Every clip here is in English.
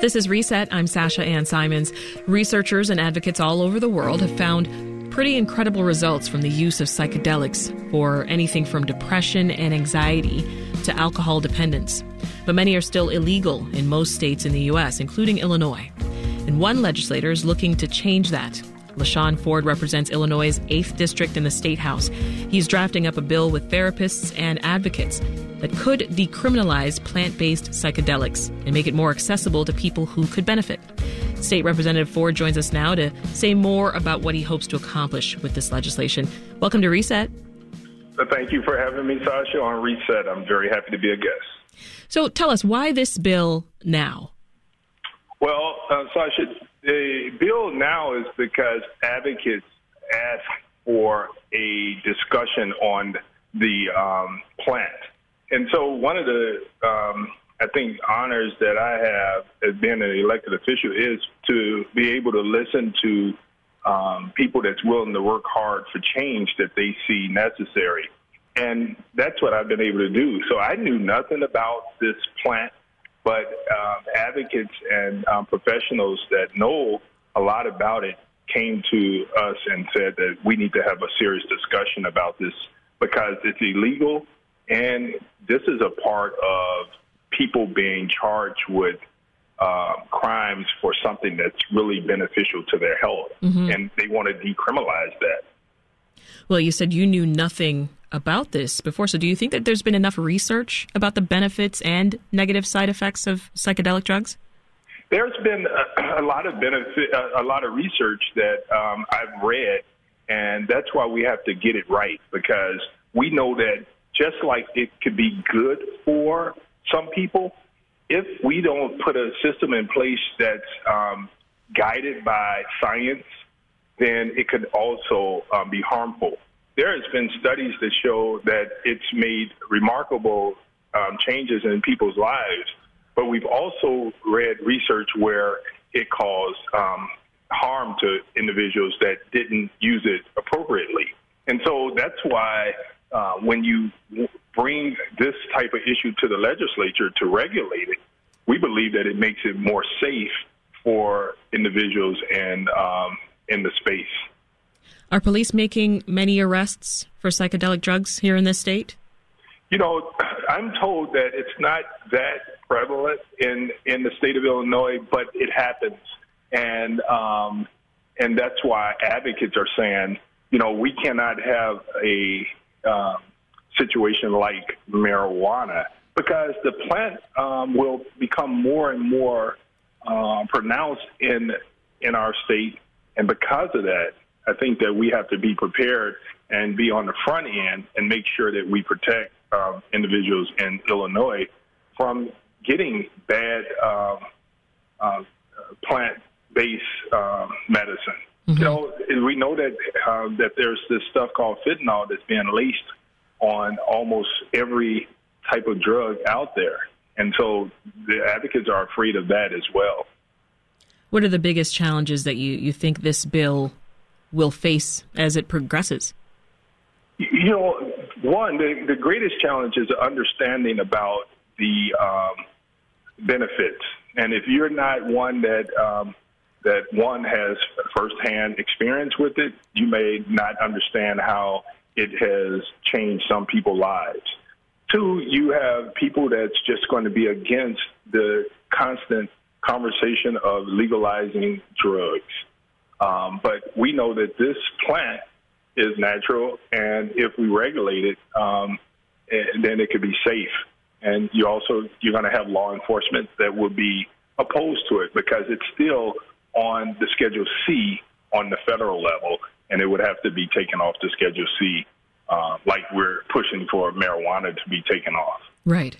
This is Reset. I'm Sasha Ann Simons. Researchers and advocates all over the world have found pretty incredible results from the use of psychedelics for anything from depression and anxiety to alcohol dependence. But many are still illegal in most states in the U.S., including Illinois. And one legislator is looking to change that. LaShawn Ford represents Illinois' 8th district in the state house. He's drafting up a bill with therapists and advocates that could decriminalize plant based psychedelics and make it more accessible to people who could benefit. State Representative Ford joins us now to say more about what he hopes to accomplish with this legislation. Welcome to Reset. Thank you for having me, Sasha, on Reset. I'm very happy to be a guest. So tell us, why this bill now? Well, uh, Sasha, the bill now is because advocates ask for a discussion on the um, plant and so one of the um, I think honors that I have as being an elected official is to be able to listen to um, people that's willing to work hard for change that they see necessary. And that's what I've been able to do. So I knew nothing about this plant, but um, advocates and um, professionals that know a lot about it came to us and said that we need to have a serious discussion about this because it's illegal and this is a part of people being charged with uh, crimes for something that's really beneficial to their health. Mm-hmm. And they want to decriminalize that. Well, you said you knew nothing about this before. So do you think that there's been enough research about the benefits and negative side effects of psychedelic drugs? There's been a, a lot of benefit, a, a, lot of research that um, I've read, and that's why we have to get it right because we know that just like it could be good for some people, if we don't put a system in place that's um, guided by science, then it could also um, be harmful. There has been studies that show that it's made remarkable um, changes in people's lives, but we've also read research where it caused um, harm to individuals that didn't use it appropriately. And so that's why uh, when you bring this type of issue to the legislature to regulate it, we believe that it makes it more safe for individuals and um, in the space. Are police making many arrests for psychedelic drugs here in this state? You know, I'm told that it's not that prevalent in in the state of Illinois, but it happens, and um, and that's why advocates are saying, you know, we cannot have a um, situation like marijuana because the plant um, will become more and more uh, pronounced in in our state, and because of that, I think that we have to be prepared and be on the front end and make sure that we protect uh, individuals in Illinois from getting bad um, uh, plant-based uh, medicine. Mm-hmm. So we know that uh, that there's this stuff called fentanyl that's being laced on almost every type of drug out there, and so the advocates are afraid of that as well. What are the biggest challenges that you, you think this bill will face as it progresses? You know, one the, the greatest challenge is understanding about the um, benefits, and if you're not one that um, that one has firsthand experience with it, you may not understand how it has changed some people's lives. Two, you have people that's just going to be against the constant conversation of legalizing drugs. Um, but we know that this plant is natural, and if we regulate it, um, then it could be safe. And you also you're going to have law enforcement that will be opposed to it because it's still on the Schedule C on the federal level, and it would have to be taken off the Schedule C, uh, like we're pushing for marijuana to be taken off. Right.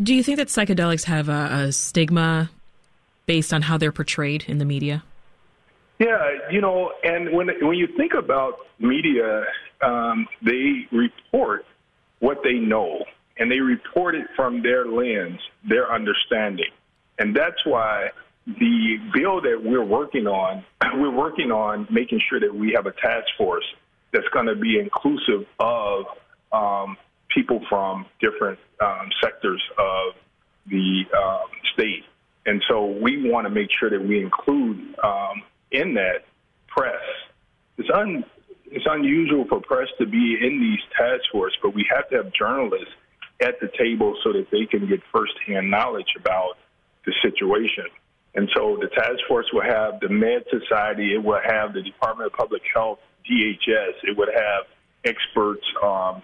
Do you think that psychedelics have a, a stigma based on how they're portrayed in the media? Yeah, you know, and when when you think about media, um, they report what they know, and they report it from their lens, their understanding, and that's why the bill that we're working on, we're working on making sure that we have a task force that's going to be inclusive of um, people from different um, sectors of the um, state. And so we want to make sure that we include um, in that press. It's, un, it's unusual for press to be in these task force, but we have to have journalists at the table so that they can get firsthand knowledge about the situation. And so the task force will have the Med Society, it will have the Department of Public Health, DHS, it would have experts um,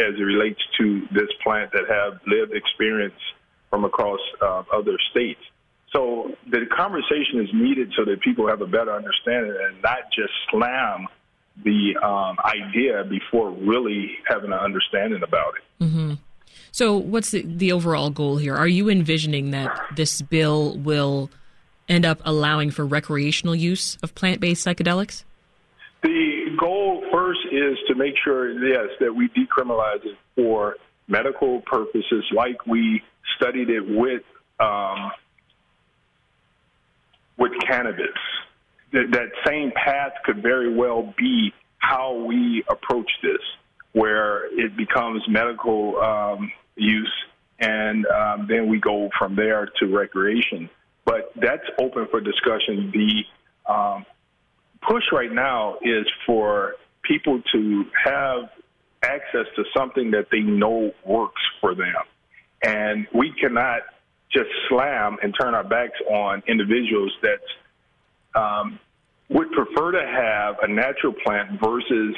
as it relates to this plant that have lived experience from across uh, other states. So the conversation is needed so that people have a better understanding and not just slam the um, idea before really having an understanding about it. Mm-hmm. So, what's the, the overall goal here? Are you envisioning that this bill will end up allowing for recreational use of plant based psychedelics? The goal first is to make sure, yes, that we decriminalize it for medical purposes, like we studied it with um, with cannabis. That, that same path could very well be how we approach this, where it becomes medical um, use, and um, then we go from there to recreation. But that's open for discussion. The um, push right now is for people to have access to something that they know works for them. And we cannot just slam and turn our backs on individuals that um, would prefer to have a natural plant versus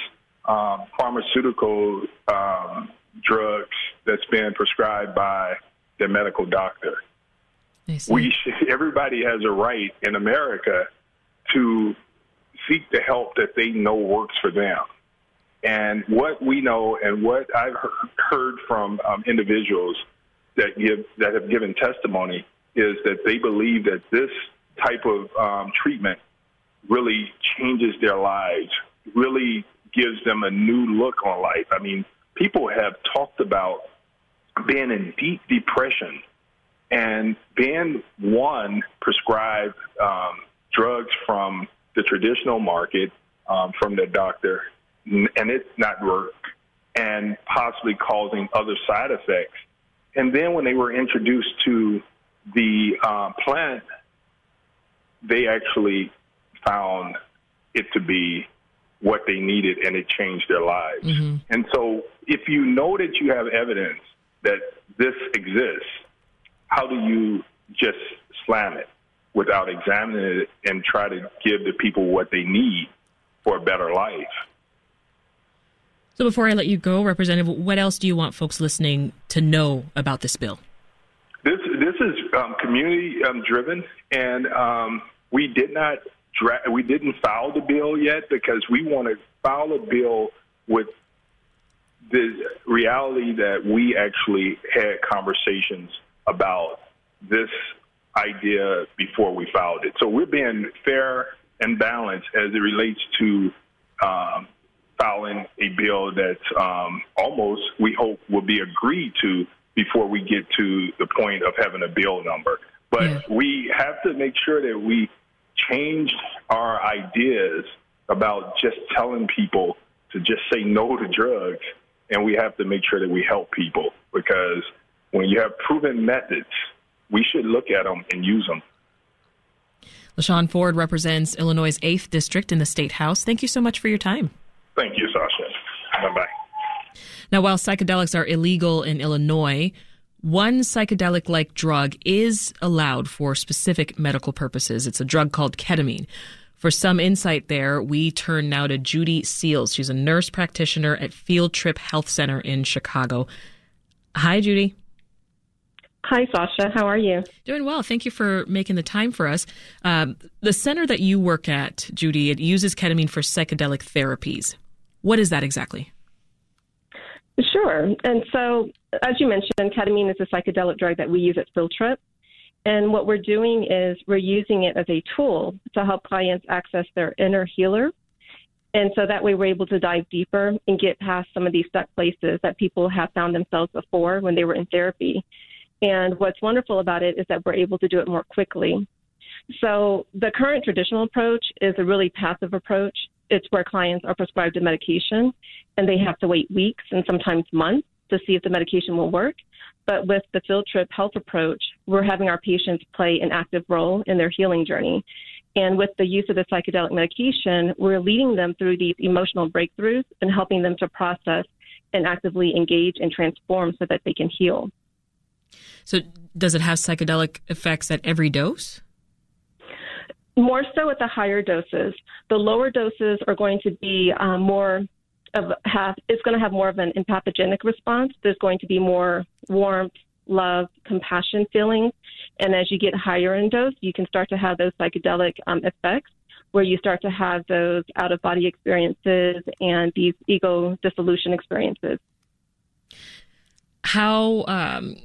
um, pharmaceutical um, drugs that's been prescribed by the medical doctor. We should, everybody has a right in America to seek the help that they know works for them. And what we know and what I've heard from um, individuals that give that have given testimony is that they believe that this type of um, treatment really changes their lives, really gives them a new look on life. I mean, people have talked about being in deep depression and being one prescribed um, drugs from the traditional market um, from the doctor and it not work and possibly causing other side effects. And then when they were introduced to the uh, plant, they actually found it to be what they needed and it changed their lives. Mm-hmm. And so if you know that you have evidence that this exists, how do you just slam it without examining it and try to give the people what they need for a better life? So before I let you go, Representative, what else do you want folks listening to know about this bill? This this is um, community um, driven, and um, we did not dra- we didn't file the bill yet because we want to file a bill with the reality that we actually had conversations about this idea before we filed it. So we're being fair and balanced as it relates to um, filing a bill that um, almost we hope will be agreed to before we get to the point of having a bill number. But yeah. we have to make sure that we change our ideas about just telling people to just say no to drugs, and we have to make sure that we help people because when you have proven methods, we should look at them and use them. LaShawn Ford represents Illinois' 8th District in the State House. Thank you so much for your time. Thank you, Sasha. Bye bye. Now, while psychedelics are illegal in Illinois, one psychedelic like drug is allowed for specific medical purposes. It's a drug called ketamine. For some insight there, we turn now to Judy Seals. She's a nurse practitioner at Field Trip Health Center in Chicago. Hi, Judy. Hi, Sasha. How are you? Doing well. Thank you for making the time for us. Um, the center that you work at, Judy, it uses ketamine for psychedelic therapies. What is that exactly? Sure. And so, as you mentioned, ketamine is a psychedelic drug that we use at Trip. And what we're doing is we're using it as a tool to help clients access their inner healer. And so that way we're able to dive deeper and get past some of these stuck places that people have found themselves before when they were in therapy. And what's wonderful about it is that we're able to do it more quickly. So the current traditional approach is a really passive approach. It's where clients are prescribed a medication and they have to wait weeks and sometimes months to see if the medication will work. But with the field trip health approach, we're having our patients play an active role in their healing journey. And with the use of the psychedelic medication, we're leading them through these emotional breakthroughs and helping them to process and actively engage and transform so that they can heal. So, does it have psychedelic effects at every dose? More so at the higher doses. The lower doses are going to be um, more of have it's going to have more of an empathogenic response. There's going to be more warmth, love, compassion feelings, and as you get higher in dose, you can start to have those psychedelic um, effects where you start to have those out of body experiences and these ego dissolution experiences. How um,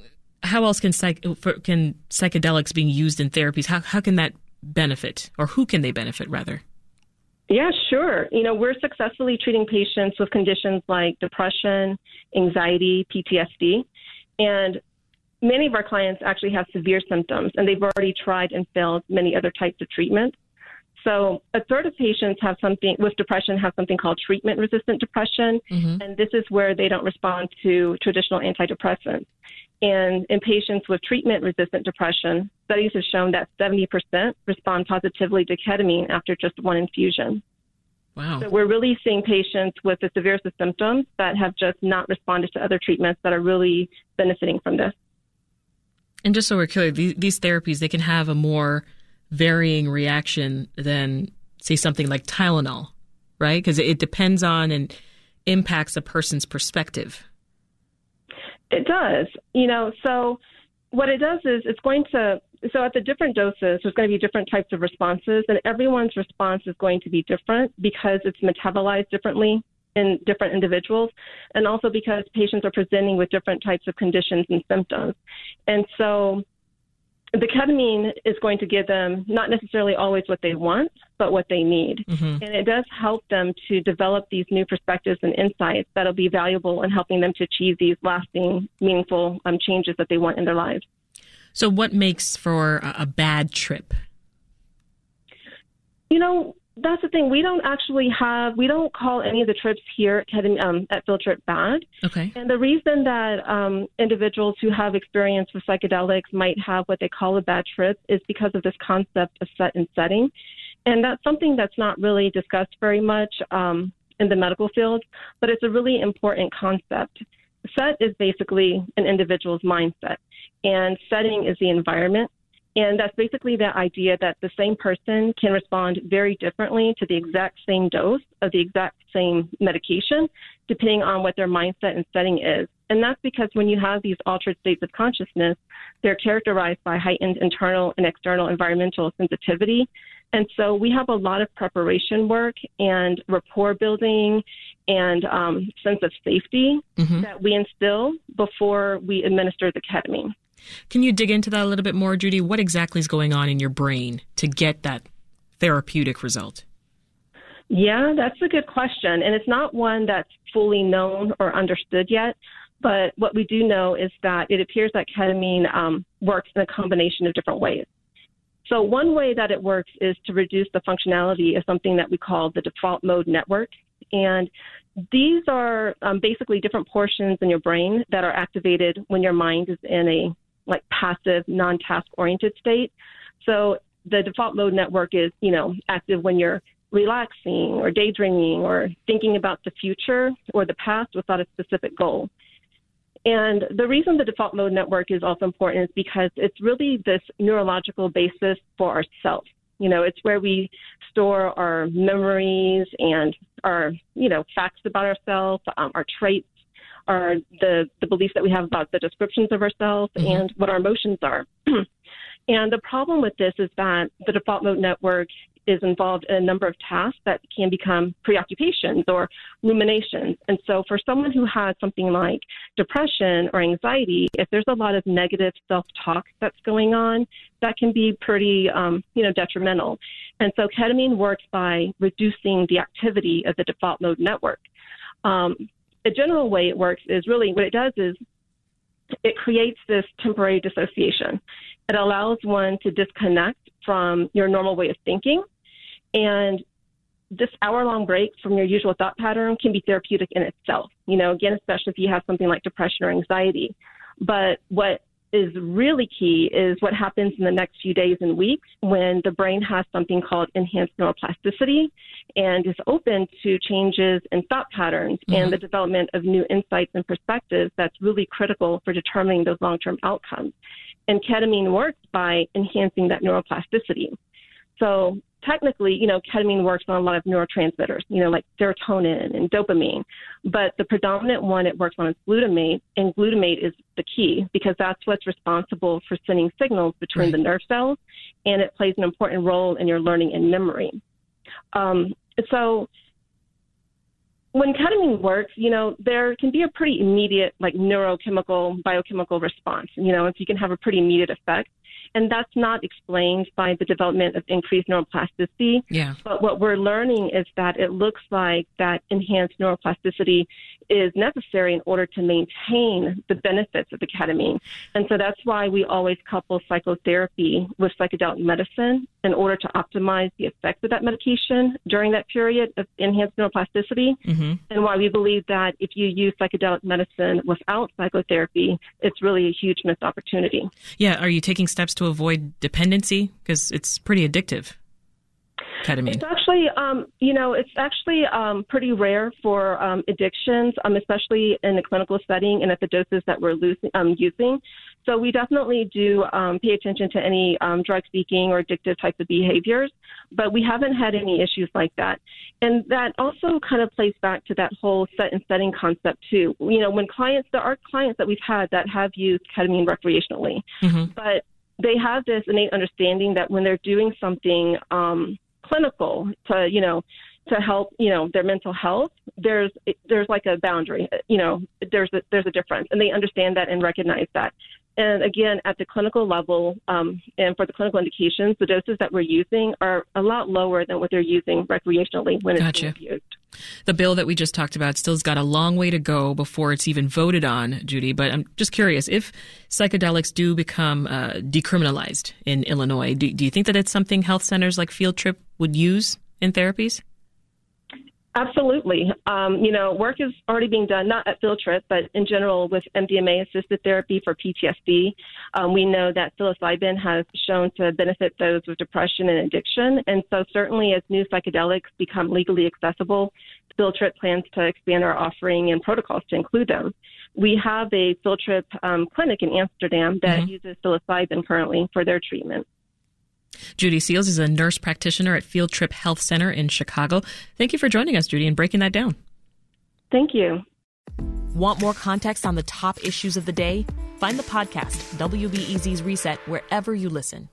how else can psych- for, can psychedelics being used in therapies? How how can that benefit, or who can they benefit rather? Yeah, sure. You know, we're successfully treating patients with conditions like depression, anxiety, PTSD, and many of our clients actually have severe symptoms, and they've already tried and failed many other types of treatment. So a third of patients have something with depression have something called treatment resistant depression, mm-hmm. and this is where they don't respond to traditional antidepressants. And in patients with treatment resistant depression, studies have shown that 70% respond positively to ketamine after just one infusion. Wow. So we're really seeing patients with the severest of symptoms that have just not responded to other treatments that are really benefiting from this. And just so we're clear, these, these therapies, they can have a more varying reaction than, say, something like Tylenol, right? Because it depends on and impacts a person's perspective. It does. You know, so what it does is it's going to so at the different doses there's going to be different types of responses and everyone's response is going to be different because it's metabolized differently in different individuals and also because patients are presenting with different types of conditions and symptoms. And so the ketamine is going to give them not necessarily always what they want, but what they need. Mm-hmm. And it does help them to develop these new perspectives and insights that'll be valuable in helping them to achieve these lasting, meaningful um, changes that they want in their lives. So, what makes for a bad trip? You know, that's the thing. We don't actually have, we don't call any of the trips here at, um, at Field Trip bad. Okay. And the reason that um, individuals who have experience with psychedelics might have what they call a bad trip is because of this concept of set and setting. And that's something that's not really discussed very much um, in the medical field, but it's a really important concept. Set is basically an individual's mindset, and setting is the environment. And that's basically the idea that the same person can respond very differently to the exact same dose of the exact same medication, depending on what their mindset and setting is. And that's because when you have these altered states of consciousness, they're characterized by heightened internal and external environmental sensitivity. And so we have a lot of preparation work and rapport building and um, sense of safety mm-hmm. that we instill before we administer the ketamine. Can you dig into that a little bit more, Judy? What exactly is going on in your brain to get that therapeutic result? Yeah, that's a good question. And it's not one that's fully known or understood yet. But what we do know is that it appears that ketamine um, works in a combination of different ways. So, one way that it works is to reduce the functionality of something that we call the default mode network. And these are um, basically different portions in your brain that are activated when your mind is in a like passive, non-task oriented state. So the default mode network is, you know, active when you're relaxing or daydreaming or thinking about the future or the past without a specific goal. And the reason the default mode network is also important is because it's really this neurological basis for ourself. You know, it's where we store our memories and our, you know, facts about ourselves, um, our traits, our the, the beliefs that we have about the descriptions of ourselves mm-hmm. and what our emotions are. and the problem with this is that the default mode network is involved in a number of tasks that can become preoccupations or ruminations. And so, for someone who has something like depression or anxiety, if there's a lot of negative self talk that's going on, that can be pretty, um, you know, detrimental. And so, ketamine works by reducing the activity of the default mode network. Um, the general way it works is really what it does is it creates this temporary dissociation. It allows one to disconnect from your normal way of thinking. And this hour long break from your usual thought pattern can be therapeutic in itself. You know, again, especially if you have something like depression or anxiety. But what is really key is what happens in the next few days and weeks when the brain has something called enhanced neuroplasticity and is open to changes in thought patterns mm-hmm. and the development of new insights and perspectives that's really critical for determining those long-term outcomes. And ketamine works by enhancing that neuroplasticity. So technically, you know, ketamine works on a lot of neurotransmitters, you know, like serotonin and dopamine. But the predominant one it works on is glutamate, and glutamate is the key because that's what's responsible for sending signals between right. the nerve cells, and it plays an important role in your learning and memory. Um, so when ketamine works, you know, there can be a pretty immediate, like neurochemical, biochemical response. You know, if you can have a pretty immediate effect and that's not explained by the development of increased neuroplasticity. Yeah. But what we're learning is that it looks like that enhanced neuroplasticity is necessary in order to maintain the benefits of the ketamine. And so that's why we always couple psychotherapy with psychedelic medicine in order to optimize the effects of that medication during that period of enhanced neuroplasticity. Mm-hmm. And why we believe that if you use psychedelic medicine without psychotherapy, it's really a huge missed opportunity. Yeah. Are you taking steps to avoid dependency? Because it's pretty addictive ketamine? It's actually, um, you know, it's actually um, pretty rare for um, addictions, um, especially in the clinical setting and at the doses that we're losing, um, using. So we definitely do um, pay attention to any um, drug seeking or addictive types of behaviors, but we haven't had any issues like that. And that also kind of plays back to that whole set and setting concept too. You know, when clients, there are clients that we've had that have used ketamine recreationally, mm-hmm. but they have this innate understanding that when they're doing something um, clinical to you know to help you know their mental health there's there's like a boundary you know there's a, there's a difference and they understand that and recognize that and again at the clinical level um, and for the clinical indications the doses that we're using are a lot lower than what they're using recreationally when gotcha. it's being used the bill that we just talked about still's got a long way to go before it's even voted on, Judy. But I'm just curious if psychedelics do become uh, decriminalized in Illinois, do, do you think that it's something health centers like Field Trip would use in therapies? Absolutely. Um, you know, work is already being done, not at Field Trip, but in general with MDMA assisted therapy for PTSD. Um, we know that psilocybin has shown to benefit those with depression and addiction. And so, certainly, as new psychedelics become legally accessible, Field Trip plans to expand our offering and protocols to include them. We have a Field Trip um, clinic in Amsterdam that mm-hmm. uses psilocybin currently for their treatment. Judy Seals is a nurse practitioner at Field Trip Health Center in Chicago. Thank you for joining us, Judy, and breaking that down. Thank you. Want more context on the top issues of the day? Find the podcast, WBEZ's Reset, wherever you listen.